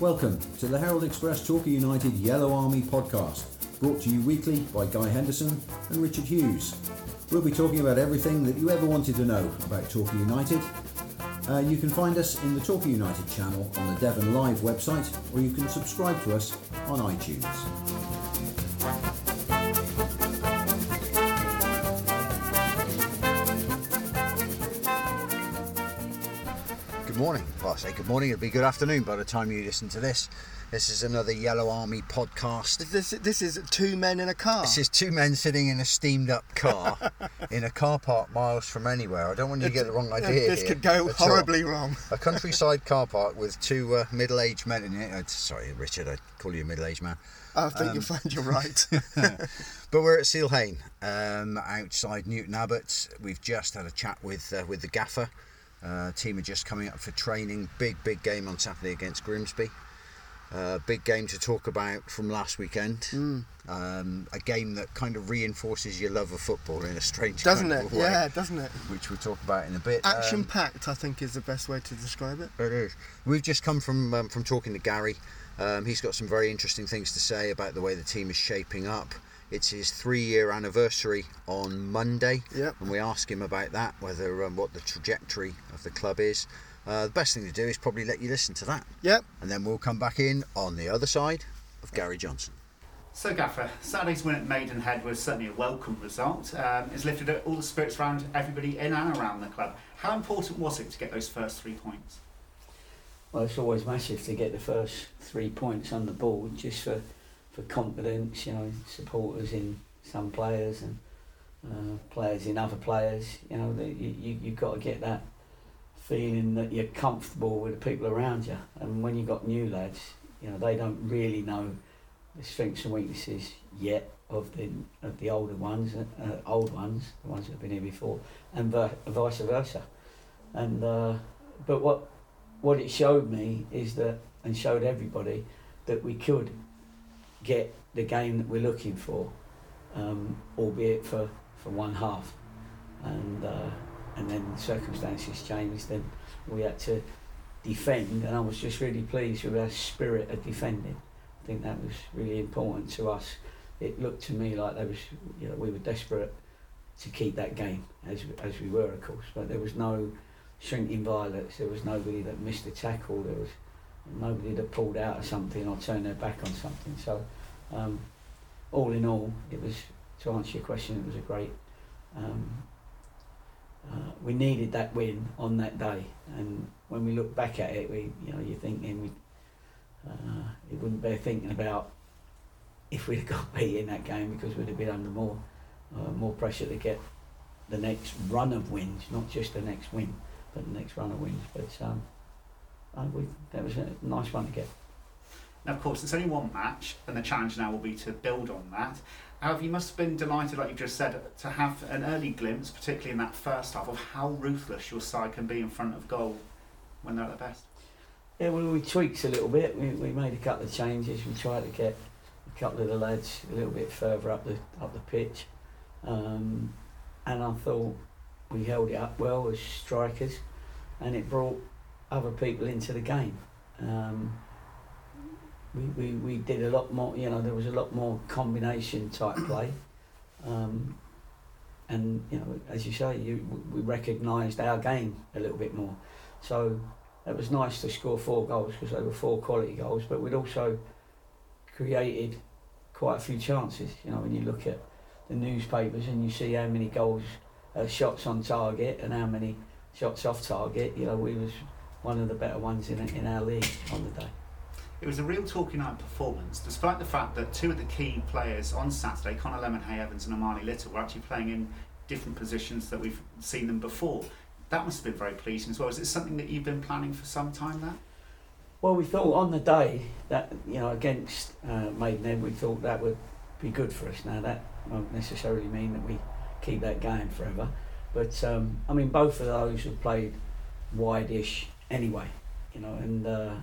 Welcome to the Herald Express Torquay United Yellow Army podcast, brought to you weekly by Guy Henderson and Richard Hughes. We'll be talking about everything that you ever wanted to know about Torquay United. Uh, you can find us in the Torquay United channel on the Devon Live website, or you can subscribe to us on iTunes. Morning. Well, I say good morning. It'll be good afternoon by the time you listen to this. This is another Yellow Army podcast. This this is two men in a car. This is two men sitting in a steamed up car in a car park miles from anywhere. I don't want you to get the wrong idea. This could go at all. horribly wrong. A countryside car park with two uh, middle aged men in it. Uh, sorry, Richard, I call you a middle aged man. I think Um, you'll find you're right. But we're at Seale Hayne, um, outside Newton Abbot. We've just had a chat with uh, with the gaffer. Uh, team are just coming up for training. Big, big game on Saturday against Grimsby. Uh, big game to talk about from last weekend. Mm. Um, a game that kind of reinforces your love of football in a strange way. doesn't kind it? of way, Yeah, doesn't it? which we'll talk about in a bit. Action Um, packed, I think, is the best way to describe it. it is. We've just come from um, from talking to Gary. Um, he's got some very interesting things to say about the way the team is shaping up. It's his three-year anniversary on Monday, Yep. and we ask him about that, whether um, what the trajectory of the club is. Uh, the best thing to do is probably let you listen to that, Yep. and then we'll come back in on the other side of Gary Johnson. So, Gaffer, Saturday's win at Maidenhead was certainly a welcome result. Um, it's lifted all the spirits around everybody in and around the club. How important was it to get those first three points? Well, it's always massive to get the first three points on the board, just for, for confidence, you know, supporters in some players and uh, players in other players. You know, that you, you, you've got to get that feeling that you're comfortable with the people around you. And when you've got new lads, you know, they don't really know the strengths and weaknesses yet of the of the older ones, uh, uh, old ones, the ones that have been here before, and vice versa. And uh, but what what it showed me is that, and showed everybody, that we could get the game that we're looking for, um, albeit for, for one half. And, uh, and then circumstances changed, and we had to defend, and I was just really pleased with our spirit of defending. I think that was really important to us. It looked to me like there was, you know, we were desperate to keep that game, as, as we were, of course, but there was no shrinking violets. There was nobody that missed a tackle. There was nobody that pulled out of something or turned their back on something. So, um, all in all, it was to answer your question. It was a great. Um, uh, we needed that win on that day, and when we look back at it, we you know you're thinking we. Uh, it wouldn't bear thinking about if we'd have got beat in that game because we'd have been under more uh, more pressure to get the next run of wins, not just the next win but the next run of wins. But um, We, that was a nice one to get. Now, of course, it's only one match, and the challenge now will be to build on that. However, you must have been delighted, like you just said, to have an early glimpse, particularly in that first half, of how ruthless your side can be in front of goal when they're at their best. Yeah, well, we tweaked a little bit. We, we made a couple of changes. We tried to get a couple of the lads a little bit further up the up the pitch, um, and I thought we held it up well as strikers, and it brought other people into the game. Um, we, we, we did a lot more, you know, there was a lot more combination type play. Um, and, you know, as you say, you, we recognised our game a little bit more. So it was nice to score four goals because they were four quality goals, but we'd also created quite a few chances. You know, when you look at the newspapers and you see how many goals, uh, shots on target and how many shots off target, you know, we was one of the better ones in, in our league on the day. It was a real talking night performance, despite the fact that two of the key players on Saturday, Connor Lemonheigh-Evans and Armani Little, were actually playing in different positions that we've seen them before. That must have been very pleasing as well. Is it something that you've been planning for some time now? Well, we thought on the day that you know against uh, Maidenhead, we thought that would be good for us. Now that won't necessarily mean that we keep that going forever, but um, I mean both of those have played wide-ish anyway, you know, and uh,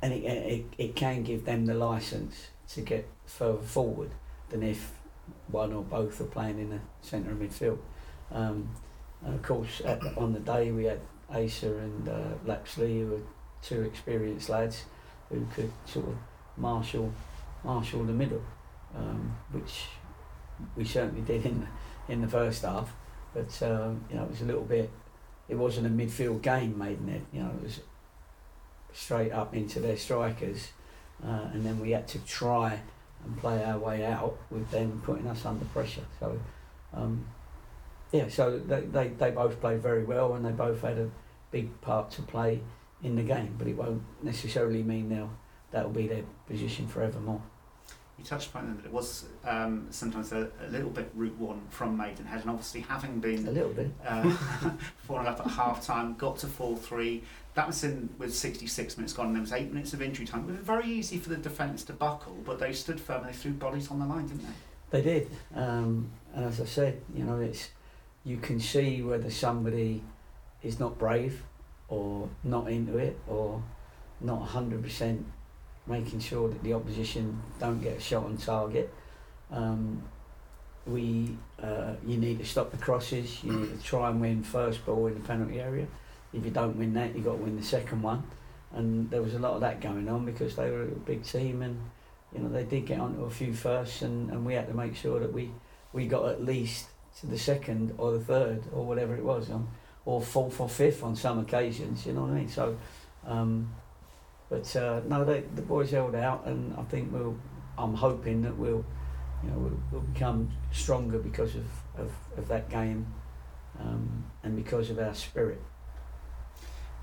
and it, it it can give them the license to get further forward than if one or both are playing in the centre of midfield. Um, and of course, on the day we had Asa and uh, Lapsley, who were two experienced lads, who could sort of marshal marshal the middle, um, which we certainly did in the, in the first half. But uh, you know, it was a little bit. It wasn't a midfield game, made in it. You know, it was straight up into their strikers, uh, and then we had to try and play our way out with them putting us under pressure. So, um, yeah, so they, they, they both played very well and they both had a big part to play in the game, but it won't necessarily mean they'll that'll be their position forevermore. You touched upon that it was um, sometimes a, a little bit route one from Maidenhead, and obviously having been. A little bit. uh, falling up at half time, got to 4 3. That was in with 66 minutes gone, and there was eight minutes of injury time. It was very easy for the defence to buckle, but they stood firm and they threw bodies on the line, didn't they? They did, um, and as I said, you know, it's you can see whether somebody is not brave or not into it or not hundred percent making sure that the opposition don't get a shot on target. Um, we uh, you need to stop the crosses. You need to try and win first ball in the penalty area. If you don't win that, you have got to win the second one. And there was a lot of that going on because they were a big team and you know they did get onto a few firsts and, and we had to make sure that we, we got at least to the second or the third or whatever it was um, or fourth or fifth on some occasions you know what I mean so um, but uh, no they, the boys held out and I think we'll I'm hoping that we'll you know we'll, we'll become stronger because of, of, of that game um, and because of our spirit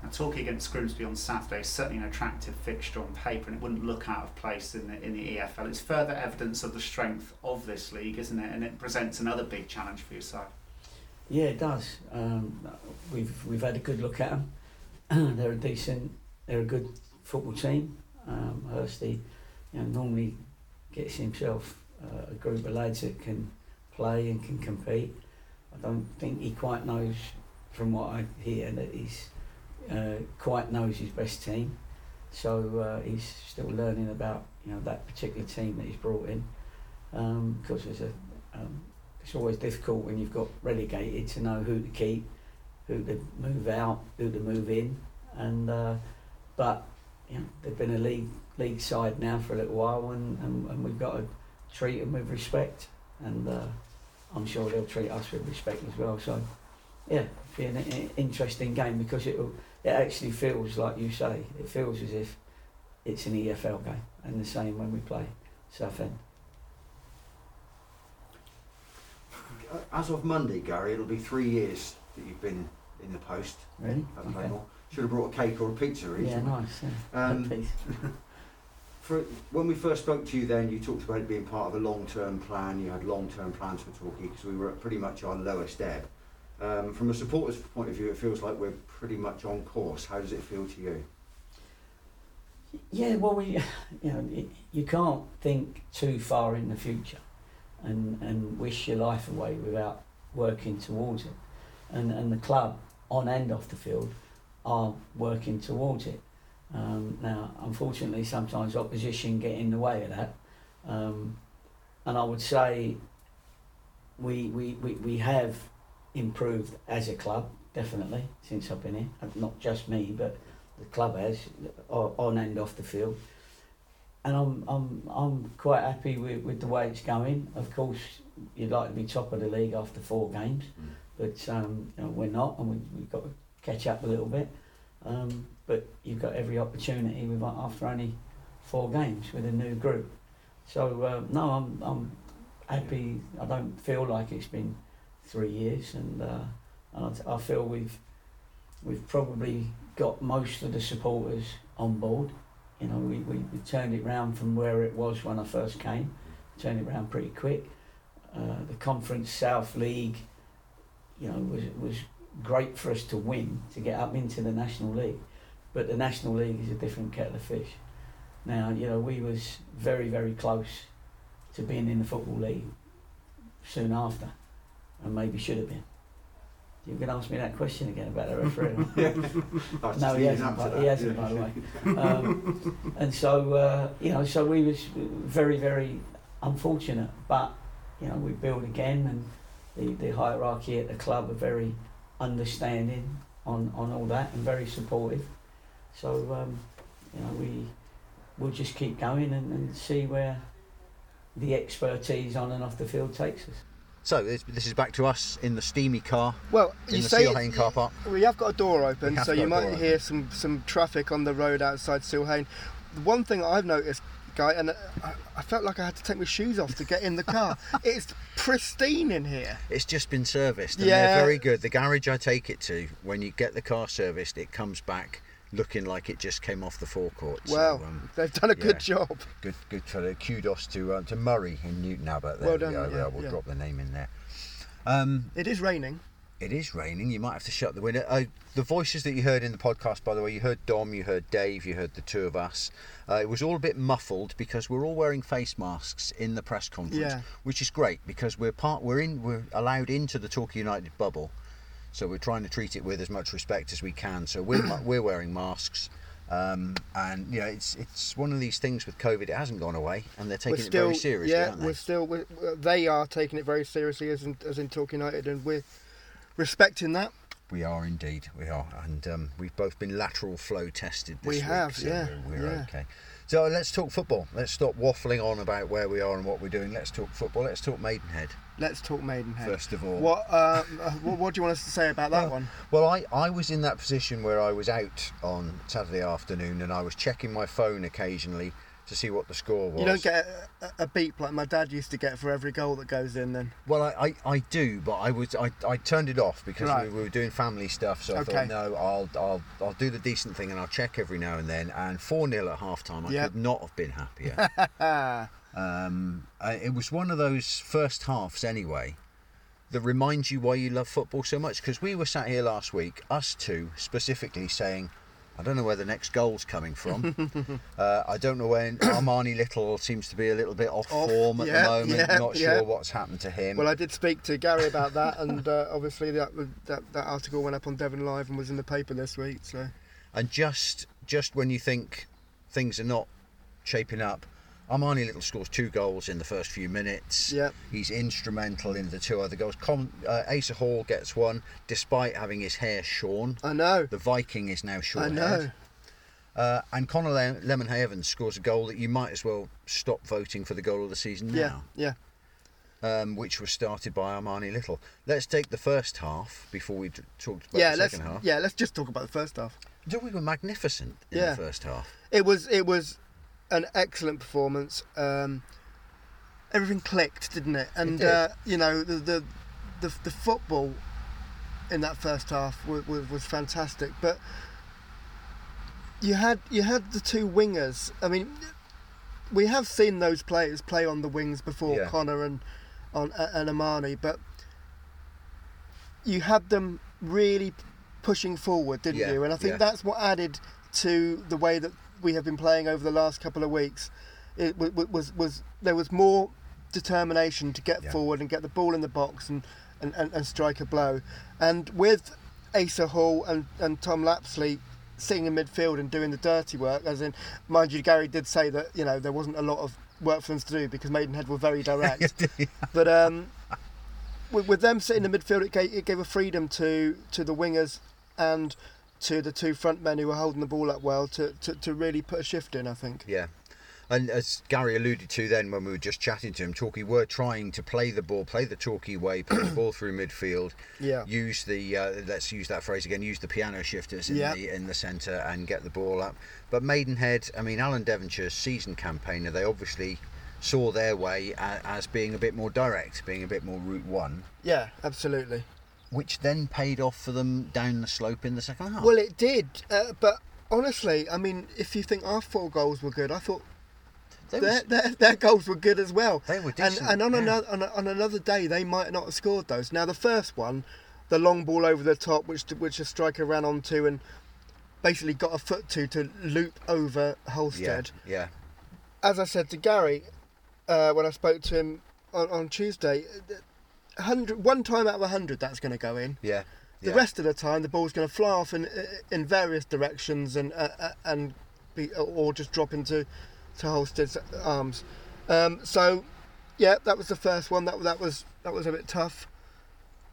Now, Torquay against Grimsby on Saturday is certainly an attractive fixture on paper, and it wouldn't look out of place in the in the EFL. It's further evidence of the strength of this league, isn't it? And it presents another big challenge for your side. Yeah, it does. Um, we've we've had a good look at them. they're a decent, they're a good football team. Um, Hursty, you know, normally gets himself uh, a group of lads that can play and can compete. I don't think he quite knows, from what I hear, that he's uh, quite knows his best team. So uh, he's still learning about you know that particular team that he's brought in. Because there's a um, it's always difficult when you've got relegated to know who to keep, who to move out, who to move in, and uh, but you know they've been a league league side now for a little while, and, and, and we've got to treat them with respect, and uh, I'm sure they'll treat us with respect as well. So yeah, be an i- interesting game because it it actually feels like you say, it feels as if it's an EFL game, and the same when we play Southend. As of Monday, Gary, it'll be three years that you've been in the post Really? at Okay. Plainmoor. Should have brought a cake or a pizza. Yeah, nice. Yeah. Um, piece. For, when we first spoke to you then, you talked about it being part of a long-term plan. You had long-term plans for Torquay because we were at pretty much our lowest ebb. Um, from a supporter's point of view, it feels like we're pretty much on course. How does it feel to you? Yeah, well, we, you know, you can't think too far in the future, and and wish your life away without working towards it, and and the club on and off the field are working towards it. Um, now, unfortunately, sometimes opposition get in the way of that, um, and I would say we, we, we, we have improved as a club definitely since I've been here. Not just me, but the club has on and off the field. And I'm I'm I'm quite happy with, with the way it's going. Of course, you'd like to be top of the league after four games, but um, you know, we're not, and we, we've got to catch up a little bit. Um, but you've got every opportunity with after only four games with a new group. So uh, no, I'm I'm happy. I don't feel like it's been three years, and uh, and I, I feel we've we've probably got most of the supporters on board. You know, we, we, we turned it round from where it was when I first came, turned it round pretty quick. Uh, the Conference South League, you know, was was great for us to win to get up into the National League, but the National League is a different kettle of fish. Now, you know, we was very very close to being in the football league soon after, and maybe should have been. You can ask me that question again about the referee. No, he hasn't. By, he hasn't, Yeah. by the way. Um, and so, uh, you know, so we was very, very unfortunate. But you know, we build again, and the, the hierarchy at the club are very understanding on, on all that and very supportive. So, um, you know, we we'll just keep going and, and see where the expertise on and off the field takes us. So this, this is back to us in the steamy car Well, in you the say Seale Hayne car park. we have got a door open, so you might door hear some some traffic on the road outside Seale Hayne. The one thing I've noticed, guy, and I, I felt like I had to take my shoes off to get in the car. it's pristine in here. It's just been serviced, and Yeah. they're very good. The garage I take it to, when you get the car serviced, it comes back looking like it just came off the forecourt. So, Well, um, they've done a yeah. good job. good, good for the kudos to uh, to Murray in Newton Abbot. There Well we done, go. yeah, we'll yeah. drop the name in there. Um, It is raining. It is raining. You might have to shut the window. Uh, the voices that you heard in the podcast, by the way, you heard Dom, you heard Dave, you heard the two of us. Uh, it was all a bit muffled because we're all wearing face masks in the press conference, Yeah. which is great because we're part. We're in. We're allowed into the Torquay United bubble, so we're trying to treat it with as much respect as we can. So we're we're wearing masks. Um, and you know, it's it's one of these things with COVID. It hasn't gone away, and they're taking we're it still, very seriously, yeah, aren't they? we're still. We're, they are taking it very seriously, as in, as in Torquay United, and we're respecting that. We are indeed, we are, and um, we've both been lateral flow tested. This We week, have, so yeah, We're, we're yeah. okay. So let's talk football. Let's stop waffling on about where we are and what we're doing. Let's talk football. Let's talk Maidenhead Let's talk Maidenhead. first of all. What, uh, what what do you want us to say about that Well, one? Well, I, I was in that position where I was out on Saturday afternoon and I was checking my phone occasionally to see what the score was. You don't get a, a- beep like my dad used to get for every goal that goes in. Then Well, I, I, I do, but I was I, I turned it off because Right. we, we were doing family stuff. So I Okay. thought, no, I'll I'll I'll do the decent thing and I'll check every now and then. And four 0 at half time, I Yep. could not have been happier. um, I, it was one of those first halves anyway that reminds you why you love football so much. Because we were sat here last week, us two specifically saying. I don't know where the next goal's coming from. uh, I don't know when Armani Little seems to be a little bit off, Off, form at yeah, the moment. yeah, Not yeah. sure what's happened to him. well, I did speak to Gary about that, and uh, obviously that, that that article went up on Devon Live and was in the paper this week. So And just just when you think things are not shaping up, Armani Little scores two goals in the first few minutes. Yep. He's instrumental in the two other goals. Com- uh, Asa Hall gets one despite having his hair shorn. I know, The Viking is now short I know. Uh, and Connor Le- Lemonheigh-Evans scores a goal that you might as well stop voting for the goal of the season now, yeah. um, which was started by Armani Little. Let's take the first half before we d- talk about Yeah, the second half. yeah, let's just talk about the first half. We were magnificent in Yeah. the first half. It was it was an excellent performance. Um, everything clicked, didn't it? And did. Uh, you know the, the the the football in that first half was, was, was fantastic. But you had you had the two wingers. I mean, we have seen those players play on the wings before, Yeah. Connor and on and Armani, but you had them really pushing forward, didn't Yeah, you? And I think yeah. that's what added to the way that we have been playing over the last couple of weeks. It wa- wa- was was there was more determination to get Yeah. forward and get the ball in the box and, and, and, and strike a blow. And with Asa Hall and, and Tom Lapsley sitting in midfield and doing the dirty work, as in, mind you, Gary did say that you know there wasn't a lot of work for them to do because Maidenhead were very direct. but um, with, with them sitting in the midfield, it gave, it gave a freedom to to the wingers and to the two front men who were holding the ball up well to, to, to really put a shift in. I think. Yeah. And as Gary alluded to then when we were just chatting to him, Torquay were trying to play the ball, play the Torquay way, play the ball through midfield, Yeah. use the uh, let's use that phrase again, use the piano shifters in Yeah. the in the centre and get the ball up. But Maidenhead, I mean Alan Devonshire's season campaigner, they obviously saw their way as being a bit more direct, being a bit more route one, Yeah, absolutely. Which then paid off for them down the slope in the second half. Well, it did, uh, but honestly, I mean, if you think our four goals were good, I thought their, was- their, their goals were good as well. They were And, decent, and on, yeah. another, on, on another day, they might not have scored those. Now, the first one, the long ball over the top, which which a striker ran onto and basically got a foot to to loop over yeah, Halstead. yeah, As I said to Gary uh, when I spoke to him on, on Tuesday, uh, 100, one time out of a hundred that's going to go in. yeah. The yeah. rest of the time, the ball's going to fly off in in various directions and uh, uh, and be or just drop into to Halstead's arms. Um, so, yeah, that was the first one. That that was that was a bit tough.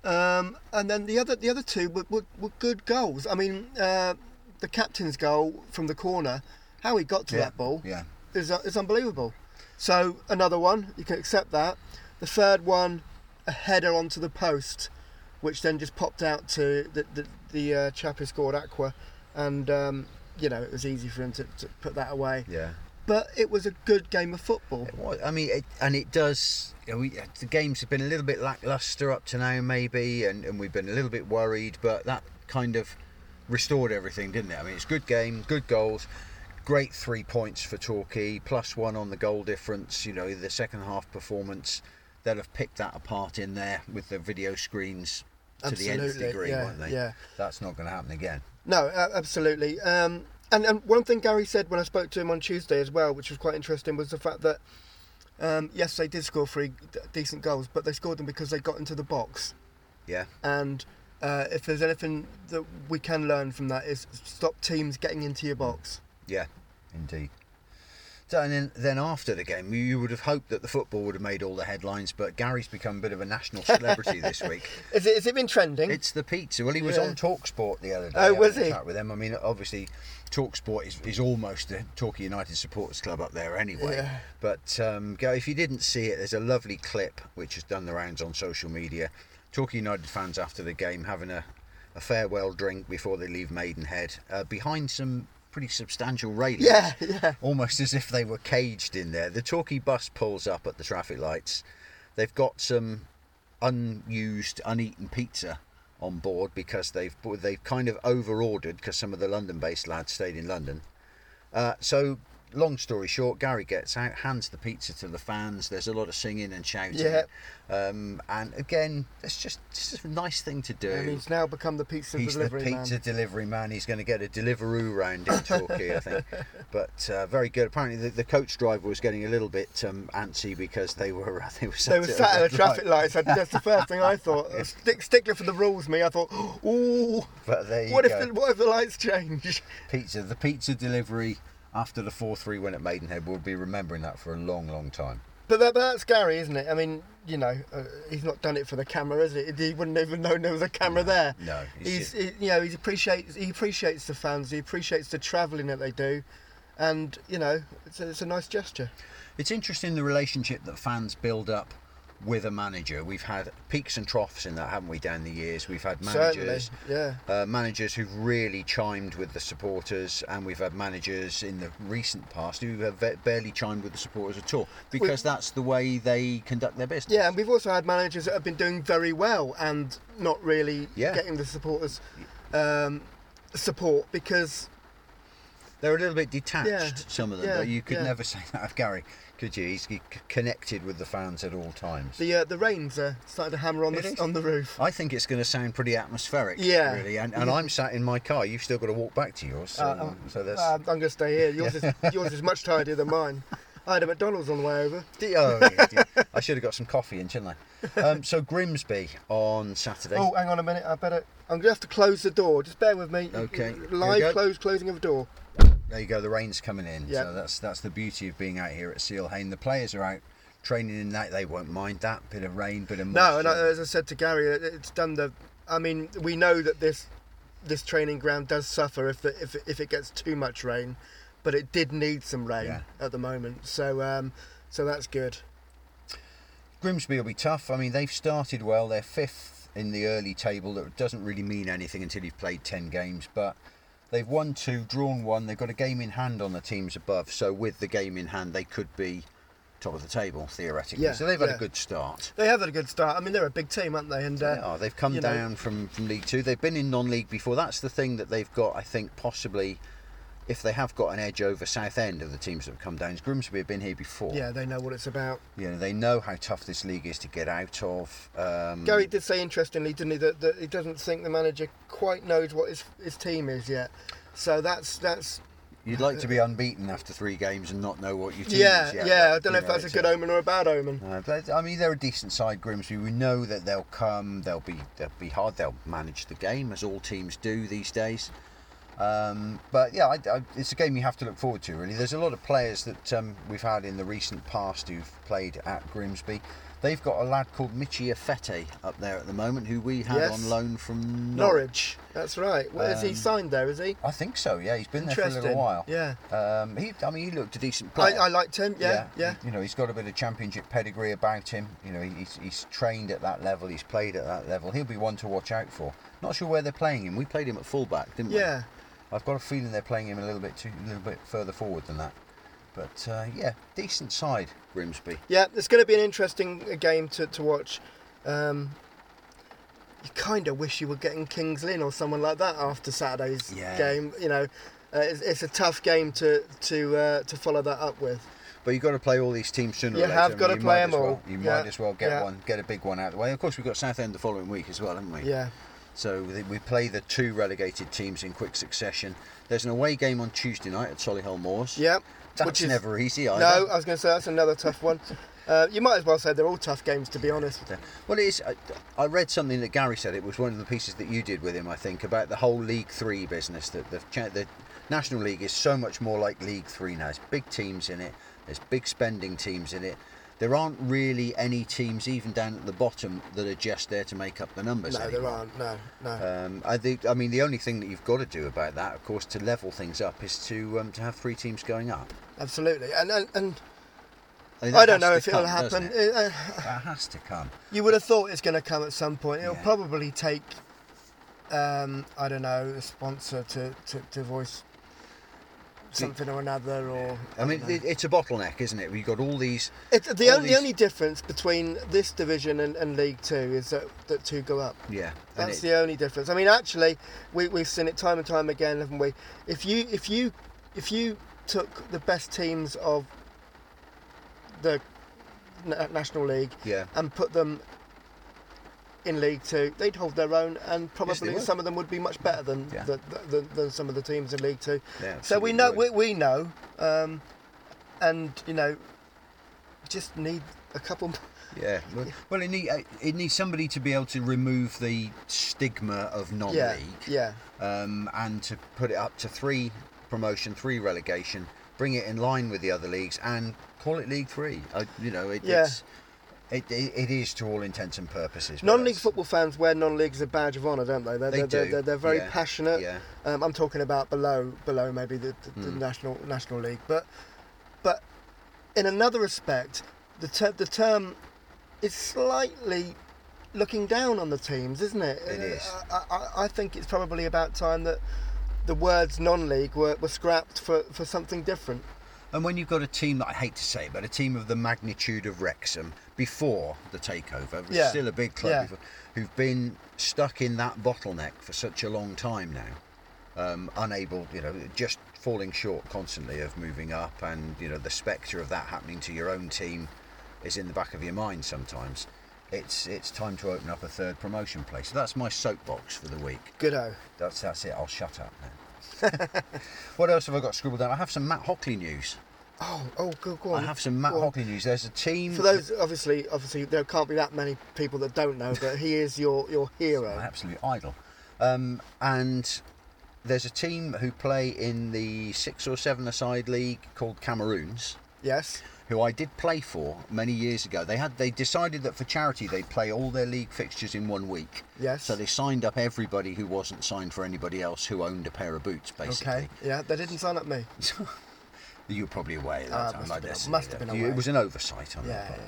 Um, and then the other the other two were, were, were good goals. I mean, uh, the captain's goal from the corner, how he got to yeah. that ball. Yeah, is is unbelievable. So another one, you can accept that. The third one, a header onto the post, which then just popped out to the the, the uh, chap who scored Aqua, and um, you know it was easy for him to, to put that away. Yeah. But it was a good game of football. What- I mean, it, and it does. You know, we, the games have been a little bit lackluster up to now, maybe, and, and we've been a little bit worried. But that kind of restored everything, didn't it? I mean, it's a good game, good goals, great three points for Torquay, plus one on the goal difference. You know, the second half performance, they'll have picked that apart in there with the video screens to the nth Absolutely, degree, yeah, won't they? yeah. That's not going to happen again. No, absolutely. Um, and, and one thing Gary said when I spoke to him on Tuesday as well, which was quite interesting, was the fact that um, yes, they did score three decent goals, but they scored them because they got into the box. Yeah. And uh, if there's anything that we can learn from that is stop teams getting into your box. Yeah, indeed. So, and then, then after the game, you- would have hoped that the football would have made all the headlines, but Gary's become a bit of a national celebrity this week. Is it, has it been trending? It's the pizza. Well, he was Yeah. on Talksport the other day. Oh, was he? With them. I mean, obviously, Talksport is, is almost the Torquay United Supporters Club up there anyway. Yeah. But um, Gary, if you didn't see it, there's a lovely clip which has done the rounds on social media. Torquay United fans after the game having a, a farewell drink before they leave Maidenhead uh, behind some pretty substantial railings yeah, yeah. almost as if they were caged in there. The Torquay bus pulls up at the traffic lights. They've got some unused, uneaten pizza on board because they've they've kind of over ordered because some of the London-based lads stayed in London. Uh, so, long story short, Gary gets out, hands the pizza to the fans. There's a lot of singing and shouting. Yeah. Um, and again, it's just, just a nice thing to do. And he's now become the pizza He's delivery the pizza man. delivery man. He's going to get a Deliveroo round in Torquay, I think. But uh, very good. Apparently, the, the coach driver was getting a little bit um, antsy because they were they were sat, They were sat at the traffic lights. That's the first thing I thought. Stick, stickler for the rules, me. I thought, ooh, But there you what if go. the, what if the lights change? pizza, the pizza delivery after the four three win at Maidenhead. We'll be remembering that for a long, long time. But, that, that's Gary, isn't it? I mean, you know, uh, he's not done it for the camera, is it? He wouldn't even know there was a camera there. No, he's He's, he, you know, he appreciates he appreciates the fans. He appreciates the travelling that they do, and you know, it's a, it's a nice gesture. It's interesting the relationship that fans build up with a manager. We've had peaks and troughs in that, haven't we, down the years? We've had managers. Certainly, yeah. uh, managers who've really chimed with the supporters, and we've had managers in the recent past who have barely chimed with the supporters at all because that's the way they conduct their business. Yeah, and we've also had managers that have been doing very well and not really Yeah. getting the supporters um, support because They're a little bit detached, Yeah, some of them. yeah. You could yeah. never say that of Gary, could you? He's c- connected with the fans at all times. the uh, the rains are starting to hammer on It the is. on the roof. I think it's going to sound pretty atmospheric, Yeah. really. And, and I'm sat in my car. You've still got to walk back to yours, so, Uh, so that's. Uh, I'm going to stay here. Yours is yours is much tidier than mine. I had a McDonald's on the way over. Oh, yeah, yeah. I should have got some coffee in, shouldn't I? Um, so Grimsby on Saturday. Oh, hang on a minute. I better. I'm going to have to close the door. Just bear with me. Okay, Live close closing of the door. There you go. The rain's coming in. Yeah. So that's that's the beauty of being out here at Seale Hayne. The players are out training in that. They won't mind that bit of rain, bit of moisture. No, and. I, as I said to Gary, it's done the. I mean, we know that this this training ground does suffer if the, if it- if it gets too much rain, but it did need some rain Yeah. at the moment. So um, so that's good. Grimsby will be tough. I mean, they've started well. They're fifth in the early table. That doesn't really mean anything until you've played ten games, but. They've won two, drawn one. They've got a game in hand on the teams above. So with the game in hand, they could be top of the table theoretically. Yeah, so they've had yeah. a good start. They have had a good start. I mean, they're a big team, aren't they? And They uh, are. They've come you know- down from, from League Two. They've been in non-league before. That's the thing that they've got. I think possibly, if they have got an edge over Southend of the teams that have come down, Grimsby have been here before. yeah, they know what it's about. You know, they know how tough this league is to get out of. Um, Gary did say interestingly, didn't he, that, that he doesn't think the manager quite knows what his his team is yet. So that's that's You'd like to be unbeaten after three games and not know what your team yeah is yeah. yet. I don't know if that's a good omen or a bad omen. Uh, but, I mean, they're a decent side, Grimsby. We know that they'll come. They'll be they'll be hard. They'll manage the game as all teams do these days. Um, but yeah, I, I, it's a game you have to look forward to. Really, there's a lot of players that um, we've had in the recent past who've played at Grimsby. They've got a lad called Michee Efete up there at the moment, who we had Yes. on loan from Norwich. That's right. Well, is he Um, signed there? Is he? I think so. Yeah, he's been there for a little while. Yeah. Um, he, I mean, he looked a decent player. I liked him. Yeah. Yeah. You know, he's got a bit of championship pedigree about him. You know, he's, he's trained at that level. He's played at that level. He'll be one to watch out for. Not sure where they're playing him. We played him at fullback, didn't we? Yeah. I've got a feeling they're playing him a little bit too, a little bit further forward than that. But uh, yeah, decent side, Grimsby. Yeah, it's going to be an interesting uh, game to, to watch. Um, you kind of wish you were getting Kings Lynn or someone like that after Saturday's Yeah. game. You know, uh, it's, it's a tough game to to uh, to follow that up with. But you've got to play all these teams sooner You or later. have I mean, got to play might 'em as well- all. You Yeah, might as well get yeah. one, get a big one out of the way. Of course, we've got Southend the following week as well, haven't we? Yeah. So we play the two relegated teams in quick succession. There's an away game on Tuesday night at Solihull Moors. Yeah. That's which is- never easy either. No, I was going to say that's another tough one. Uh, you might as well say they're all tough games, to be honest. Well, it is. I, I read something that Gary said. It was one of the pieces that you did with him, I think, about the whole League Three business. That the, the National League is so much more like League Three now. There's big teams in it. There's big spending teams in it. There aren't really any teams, even down at the bottom, that are just there to make up the numbers. No, there aren't. No, no. Um, I think. I mean, the only thing that you've got to do about that, of course, to level things up, is to um, to have three teams going up. Absolutely. And and, and mean, I don't know if it'll come, happen. it? Uh, That has to come. You would have thought it's going to come at some point. It'll Yeah. probably take, um, I don't know, a sponsor to, to, to voice something or another, or I mean, it, it's a bottleneck, isn't it? We've got all these. It's the only, these- the only difference between this division and, and League Two is that, that two go up. Yeah. That's it- the only difference. I mean, actually, we, we've seen it time and time again, haven't we? If you if you if you took the best teams of the Na- National League yeah. and put them in League Two, they'd hold their own, and probably would. some of them would be much better than Yeah. the, the, than some of the teams in League Two. Yeah, So we know we, we know, um, and you know, just need a couple. Yeah. Well, it, need, uh, it needs somebody to be able to remove the stigma of non-league, Yeah, yeah. um, and to put it up to three promotion, three relegation, bring it in line with the other leagues, and call it League Three. Uh, you know, it, Yeah. it's. It, it, it is to all intents and purposes. Non-league football fans wear non-league as a badge of honour, don't they? They're, They they're, do, they're, they're very yeah, passionate. Yeah. Um, I'm talking about below, below maybe the, the, the Mm. national national league, but but in another respect, the ter- the term is slightly looking down on the teams, isn't it? It is. I, I, I think it's probably about time that the words non-league were, were scrapped for, for something different. And when you've got a team that I hate to say, but a team of the magnitude of Wrexham before the takeover, it's Yeah. still a big club, Yeah. who've- who've been stuck in that bottleneck for such a long time now, um, unable, you know, just falling short constantly of moving up, and you know the spectre of that happening to your own team is in the back of your mind sometimes. It's it's time to open up a third promotion place. So that's my soapbox for the week. Goodo. That's that's it. I'll shut up now. what else have I got scribbled down? I have some Matt Hockley news. Oh, oh, go, go on. I have some Matt on. News. There's a team. For those, obviously, obviously, there can't be that many people that don't know, but he is your your hero. absolute idol. Um, and there's a team who play in the six or seven aside league called Cameroons, Yes. who I did play for many years ago. They had they decided that for charity they'd play all their league fixtures in one week. Yes. So they signed up everybody who wasn't signed for anybody else who owned a pair of boots, basically. Okay. Yeah, they didn't sign up me. You were probably away at that Ah, time. must have been- must have been away. It was an oversight on Yeah. part.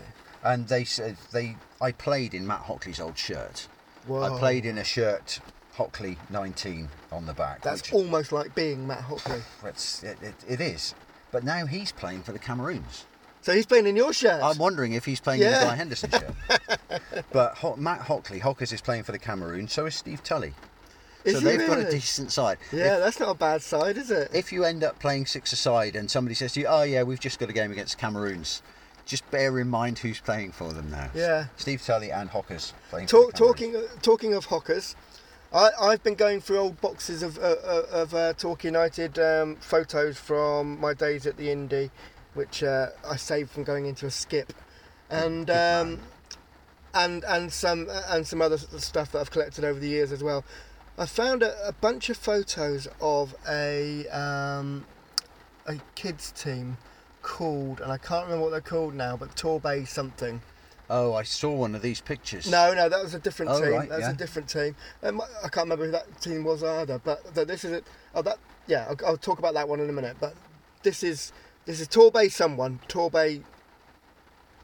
And they said they. I played in Matt Hockley's old shirt. Whoa. I played in a shirt Hockley 19 on the back. That's which, almost like being Matt Hockley. It's, it, it, it is. But now he's playing for the Cameroons. So he's playing in your shirt. I'm wondering if he's playing in the Guy Henderson shirt. but Ho- Matt Hockley, Hockers is playing for the Cameroons, so is Steve Tully. Is so they've got a decent side. yeah, If, that's not a bad side, is it? if you end up playing six aside and somebody says to you, oh yeah, we've just got a game against Cameroons, just bear in mind who's playing for them now. Yeah. Steve Tully and Hockers playing Talk, for talking talking of hockers, I, I've been going through old boxes of uh, uh, of uh, Torquay United um, photos from my days at the Indy, which uh, I saved from going into a skip, and um, and and some and some other stuff that I've collected over the years as well. I found a, a bunch of photos of a um, a kids team called, and I can't remember what they're called now, but Torbay something. Oh, I saw one of these pictures. No, no, that was a different Oh, team. right, was yeah. a different team. Um, I can't remember who that team was either. But th- this is it. Oh, that yeah. I'll, I'll talk about that one in a minute. But this is this is Torbay someone. Torbay.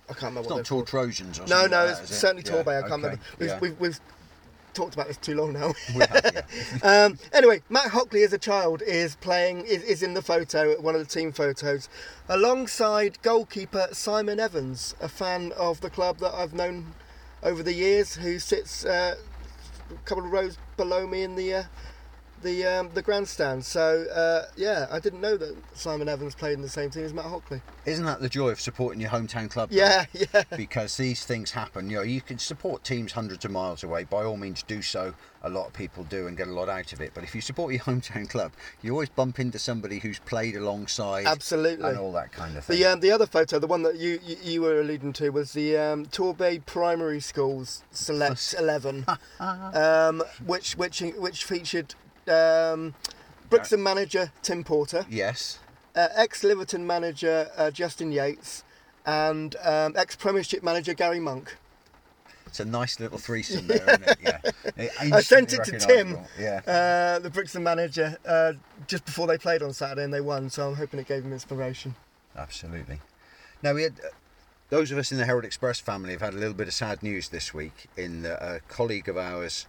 I can't remember It's what not Tall Trojans or No, something no, like it's that, certainly Yeah, Torbay. I can't okay, remember. We've, yeah. we've, we've talked about this too long now. Have, yeah. um, anyway, Matt Hockley as a child is playing is, is in the photo, one of the team photos, alongside goalkeeper Simon Evans, a fan of the club that I've known over the years, who sits uh, a couple of rows below me in the uh, the um, the grandstand. So uh, yeah, I didn't know that Simon Evans played in the same team as Matt Hockley. Isn't that the joy of supporting your hometown club? though? Yeah, yeah. because these things happen. You know, you can support teams hundreds of miles away. By all means, do so. A lot of people do and get a lot out of it. But if you support your hometown club, you always bump into somebody who's played alongside Absolutely. and all that kind of thing. The um, the other photo, the one that you you, you were alluding to, was the um, Torbay Primary Schools Select Eleven, um, which which which featured um, Brixham manager Tim Porter, yes, uh, ex Liverton manager uh, Justin Yates, and um, ex Premiership manager Gary Monk. it's a nice little threesome there, isn't it? Yeah. It I sent it instantly to Tim, recognisable. Yeah. uh, the Brixham manager, uh, just before they played on Saturday and they won. So I'm hoping it gave him inspiration. Absolutely. Now we had uh, those of us in the Herald Express family have had a little bit of sad news this week. In that a colleague of ours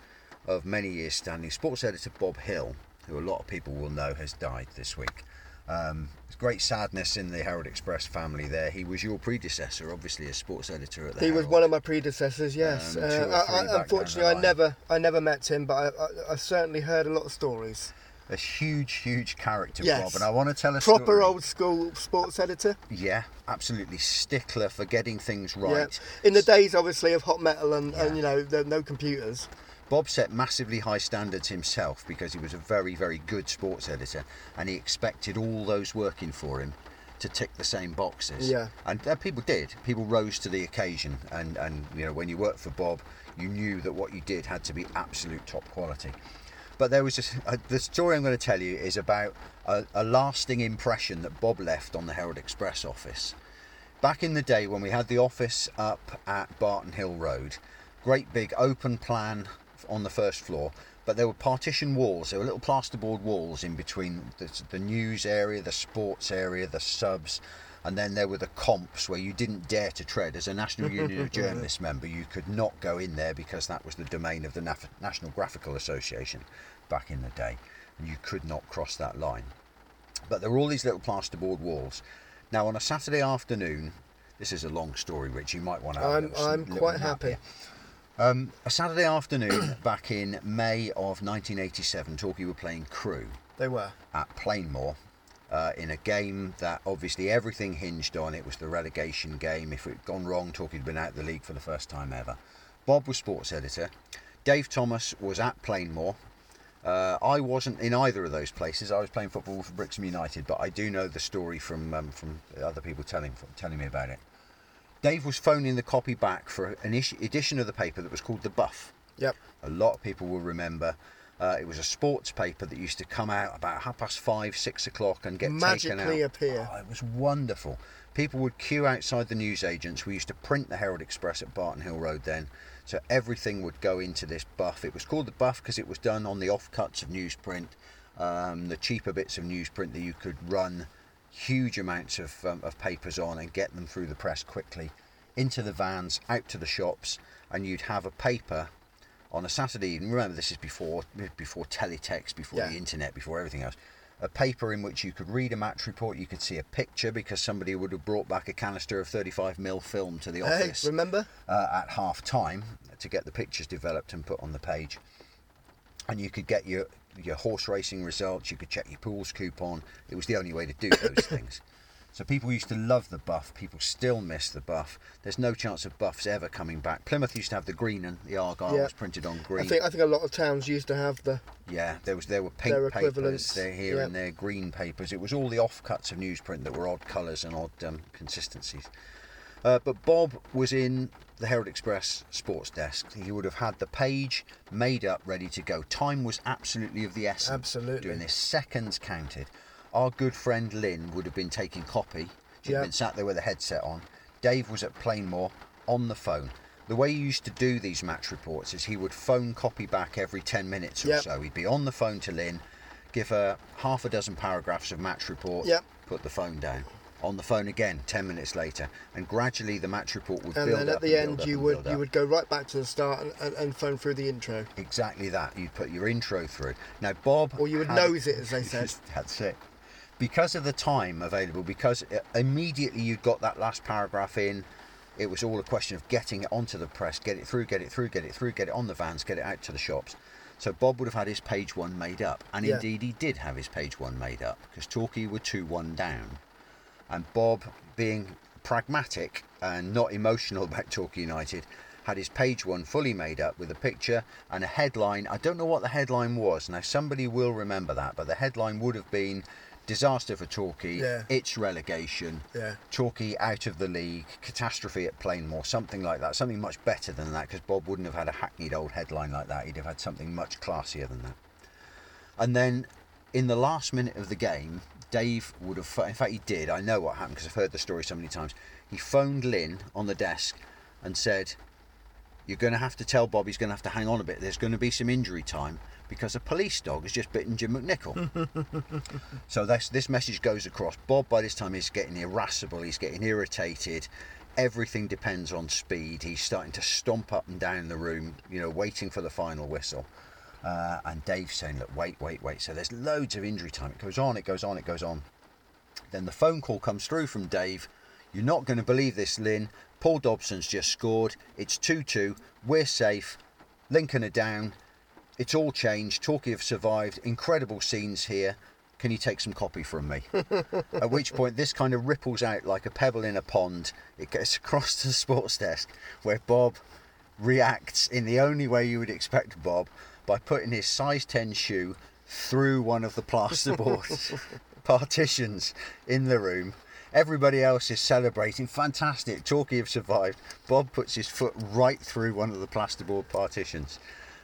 of many years standing, sports editor Bob Hill, who a lot of people will know, has died this week. Um, great sadness in the Herald Express family. There, he was your predecessor, obviously, as sports editor at the He was one of my predecessors. Yes. Um, uh, I, I, unfortunately, I never, I never met him, but I, I, certainly heard a lot of stories. a huge, huge character, Yes. Bob, and I want to tell a Proper story. old school sports editor. Yeah, absolutely stickler for getting things right. Yeah. In the days, obviously, of hot metal and, Yeah. and you know, no computers. Bob set massively high standards himself because he was a very, very good sports editor and he expected all those working for him to tick the same boxes. Yeah. And uh, people did. People rose to the occasion. And, and, you know, when you worked for Bob, you knew that what you did had to be absolute top quality. But there was just, uh, the story I'm going to tell you is about a, a lasting impression that Bob left on the Herald Express office. Back in the day when we had the office up at Barton Hill Road, great big open plan on the first floor, but there were partition walls. There were little plasterboard walls in between the, the news area, the sports area, the subs, and then there were the comps where you didn't dare to tread. As a National Union of Journalists member, you could not go in there because that was the domain of the Naf- National Graphical Association back in the day, and you could not cross that line. But there were all these little plasterboard walls. Now, on a Saturday afternoon, this is a long story, Rich. You might want to. Have a I'm, I'm quite happy. here. Um, a Saturday afternoon back in May of 1987, Torquay were playing Crewe They were. at Plainmoor uh, in a game that obviously everything hinged on. It was the relegation game. If it had gone wrong, Torquay had been out of the league for the first time ever. Bob was sports editor. Dave Thomas was at Plainmoor. Uh, I wasn't in either of those places. I was playing football for Brixham United, but I do know the story from um, from other people telling telling me about it. Dave was phoning the copy back for an issue, edition of the paper that was called The Buff. Yep. A lot of people will remember. Uh, it was a sports paper that used to come out about half past five, six o'clock, and get taken Magically out. appear. Oh, it was wonderful. People would queue outside the newsagents. We used to print the Herald Express at Barton Hill Road then, so everything would go into this buff. It was called the buff because it was done on the offcuts of newsprint, um, the cheaper bits of newsprint that you could run huge amounts of, um, of papers on and get them through the press quickly into the vans, out to the shops, and you'd have a paper on a Saturday evening. Remember, this is before before teletext, before Yeah. the internet, before everything else. A paper in which you could read a match report, you could see a picture because somebody would have brought back a canister of 35mm film to the Hey, office remember? uh, at half time to get the pictures developed and put on the page. And you could get your your horse racing results. You could check your pools coupon. It was the only way to do those things. So people used to love the buff. People still miss the buff. There's no chance of buffs ever coming back. Plymouth used to have the green and the Argyle Yeah. was printed on green. I think I think a lot of towns used to have the. Yeah, there was there were pink papers, equivalents, there here yeah. and there, green papers. It was all the offcuts of newsprint that were odd colours and odd um, consistencies. Uh, but Bob was in the Herald Express sports desk. He would have had the page made up, ready to go. Time was absolutely of the essence. Absolutely. Doing this, seconds counted. Our good friend Lynn would have been taking copy. She'd Yeah. been sat there with a headset on. Dave was at Plainmoor on the phone. The way he used to do these match reports is he would phone copy back every 10 minutes or Yep. so. He'd be on the phone to Lynn, give her half a dozen paragraphs of match report, Yep. put the phone down. On the phone again 10 minutes later. And gradually the match report would And build then at the end, you would you would go right back to the start and, and, and phone through the intro, Exactly that. You'd put your intro through. Now, Bob. or you would had- nose it, as they said. That's it. Because of the time available, because uh, immediately you got that last paragraph in, it was all a question of getting it onto the press, get it through, get it through, get it through, get it on the vans, get it out to the shops. So Bob would have had his page one made up, and Yeah. indeed he did have his page one made up because Torquay were two one down, and Bob, being pragmatic and not emotional about Torquay United, had his page one fully made up with a picture and a headline. I don't know what the headline was. Now somebody will remember that, but the headline would have been "Disaster for Torquay," Yeah. its relegation, Yeah. Torquay out of the league, catastrophe at Plainmoor, something like that. Something much better than that, because Bob wouldn't have had a hackneyed old headline like that. He'd have had something much classier than that. And then in the last minute of the game, Dave would have, in fact, he did. I know what happened because I've heard the story so many times. He phoned Lynn on the desk and said, You're going to have to tell Bob he's going to have to hang on a bit. There's going to be some injury time because a police dog has just bitten Jim McNichol. so this, this message goes across. Bob, by this time, is getting irascible, he's getting irritated. Everything depends on speed. He's starting to stomp up and down the room, you know, waiting for the final whistle. Uh, and Dave's saying, look, wait, wait, wait. So there's loads of injury time. It goes on, it goes on, it goes on. Then the phone call comes through from Dave. You're not going to believe this, Lynn. Paul Dobson's just scored. It's 2 2. We're safe. Lincoln are down. It's all changed. Torquay have survived. Incredible scenes here. Can you take some copy from me? At which point, this kind of ripples out like a pebble in a pond. It gets across to the sports desk where Bob reacts in the only way you would expect Bob by putting his size 10 shoe through one of the plasterboard partitions in the room. Everybody else is celebrating. Fantastic. Torquay have survived. Bob puts his foot right through one of the plasterboard partitions.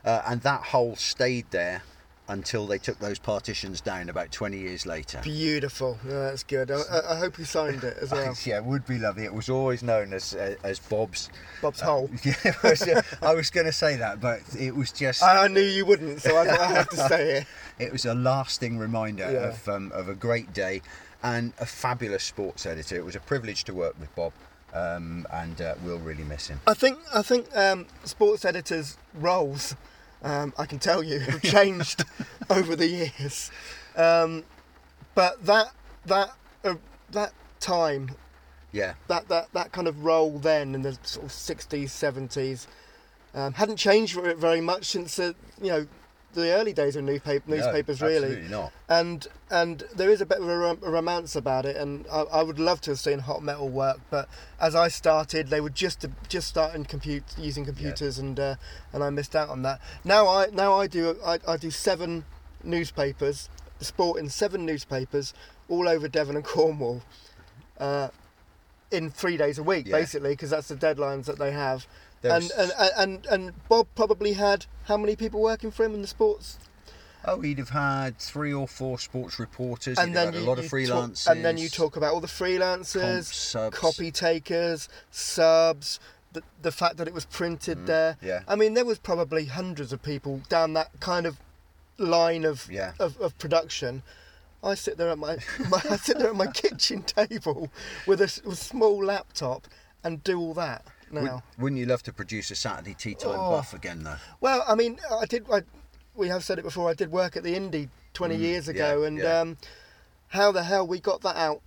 Uh, and that hole stayed there until they took those partitions down about 20 years later. Beautiful. No, that's good. I, I- I hope you signed it as well. yeah, it would be lovely. It was always known as uh, as Bob's. Bob's hole. Yeah, was, uh, I was going to say that, but it was just. I, I knew you wouldn't, so I I had to say it. It was a lasting reminder Yeah. of um, of a great day and a fabulous sports editor. It was a privilege to work with Bob, um, and uh, we'll really miss him. I think I think um, sports editors' roles, um, I can tell you, have changed over the years. Um, but that that uh, that time, Yeah, that, that that kind of role then in the sort of sixties, seventies, um, hadn't changed very, much since uh, you know the early days of newspaper, No, newspapers, really not. and and there is a bit of a, rom- a romance about it, and I, I would love to have seen hot metal work, but as I started, they were just just starting compute using computers, and uh, and I missed out on that. Now I now I do I, I do seven newspapers, sport in seven newspapers all over Devon and Cornwall, uh, in three days a week, Yeah. basically, because that's the deadlines that they have. And, There's- and and and Bob probably had how many people working for him in the sports Oh, he'd have had three or four sports reporters. and he'd then you, a lot of freelancers. talk, and then you talk about all the freelancers, subs. copy takers, subs, the, the fact that it was printed Mm, there. yeah. I mean, there was probably hundreds of people down that kind of line of Yeah. of, of production. I sit there at my, my I sit there at my kitchen table with a, with a small laptop and do all that Would, now. wouldn't you love to produce a Saturday tea time Oh. buff again, though? Well, I mean, I did. I, we have said it before. I did work at the Indie 20 Mm, years ago, yeah, and yeah. Um, how the hell we got that out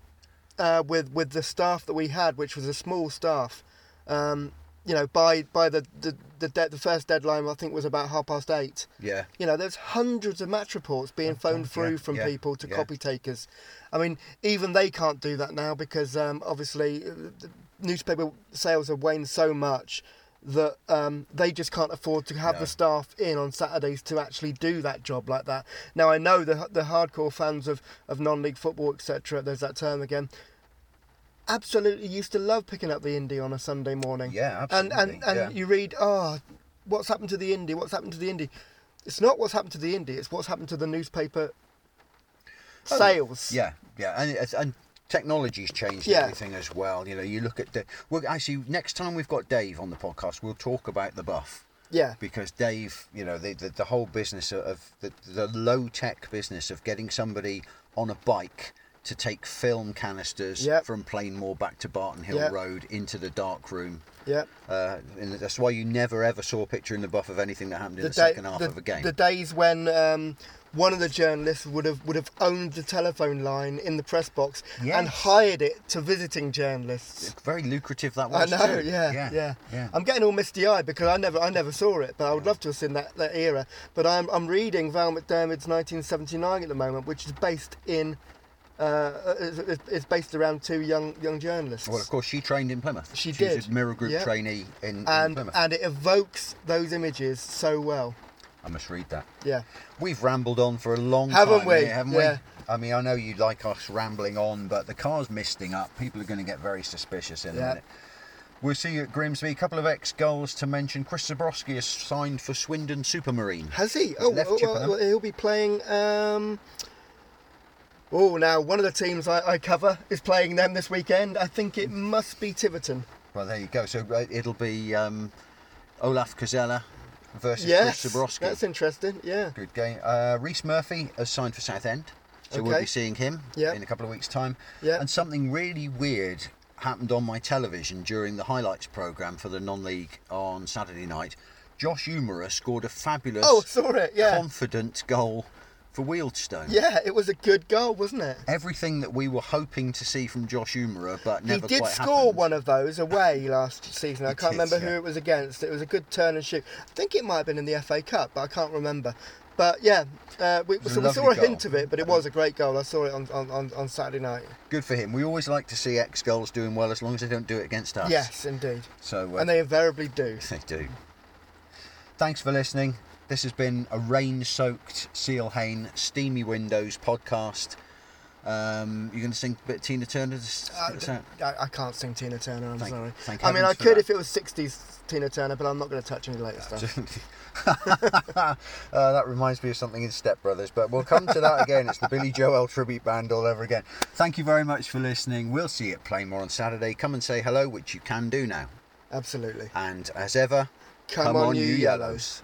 uh, with with the staff that we had, which was a small staff. Um, you know, by by the the the, de- the first deadline, I think was about half past eight. Yeah. You know, there's hundreds of match reports being phoned through yeah, from yeah, people to yeah. copy takers. I mean, even they can't do that now because um, obviously uh, newspaper sales have waned so much that um, they just can't afford to have No. the staff in on Saturdays to actually do that job like that. Now I know the the hardcore fans of, of non-league football, etc. There's that term again. Absolutely used to love picking up the indie on a Sunday morning Yeah, and absolutely. and and yeah. you read oh what's happened to the indie what's happened to the indie it's not what's happened to the indie it's what's happened to the newspaper Oh, sales Yeah, yeah, and it's- and technology's changed Yeah. everything as well. You know, you look at the. Well, actually, next time we've got Dave on the podcast, we'll talk about the buff Yeah. because Dave, you know, the the, the whole business of the, the low tech business of getting somebody on a bike to take film canisters Yep. from Plainmoor back to Barton Hill Yep. Road into the dark room. Yeah. Uh, and that's why you never ever saw a picture in the buff of anything that happened in the, day- second half the, of a game. The days when um, one of the journalists would have would have owned the telephone line in the press box and hired it to visiting journalists. Very lucrative that I was. know, too. yeah, yeah, yeah, yeah. I'm getting all misty eyed because I never, I never saw it, but I would love to have seen that, that era. But I'm, I'm reading Val McDermid's 1979 at the moment, which is based in, uh, is, is- is based around two young young journalists. Well, of course, she trained in Plymouth. She was did, a Mirror Group yeah. trainee in, in and Plymouth. and it evokes those images so well. I must read that. Yeah, We've rambled on for a long time. Haven't time, we? here, haven't Yeah. we? I mean, I know you like us rambling on, but the car's misting up. People are going to get very suspicious in a minute. We'll see you at Grimsby. A couple of ex goals to mention. Chris Zebroski has signed for Swindon Supermarine. has he? Oh, left well, well, he'll be playing. Um, oh, now one of the teams I, I cover is playing them this weekend. I think it must be Tiverton. Well, there you go. So uh, it'll be um, Olaf Kozella versus Yes, Chris Zebroski. that's interesting. Yeah. Good game. Uh, Rhys Murphy has signed for Southend, so we'll be seeing him Yeah. in a couple of weeks' time. Yeah. And something really weird happened on my television during the highlights program for the non-league on Saturday night. Josh Umerah scored a fabulous, Oh, saw it. Yeah. confident goal for Wealdstone. Yeah, it was a good goal, wasn't it? Everything that we were hoping to see from Josh Umerah, but He did quite score happened. one of those away last season. I He can't did, remember who yeah. it was against. It was a good turn and shoot. I think it might have been in the FA Cup, but I can't remember. But yeah, uh, we, was a so we saw lovely a hint of it, but it was a great goal. I saw it on, on, on, on Saturday night. Good for him. We always like to see ex-goals doing well as long as they don't do it against us. Yes, indeed. So uh, And they invariably do. They do. Thanks for listening. This has been a rain-soaked Seale Hayne Steamy Windows podcast. Um, you're going to sing a bit of Tina Turner? Uh, get us out? I, I can't sing Tina Turner, I'm Thank- sorry. thank I mean, I could that. if it was 60s Tina Turner, but I'm not going to touch any later stuff. uh, that reminds me of something in Step Brothers, but we'll come to that again. It's the Billy Joel tribute band all over again. Thank you very much for listening. We'll see you at Plainmoor on Saturday. Come and say hello, which you can do now. Absolutely. And as ever, Come, on, you yellows. yellows.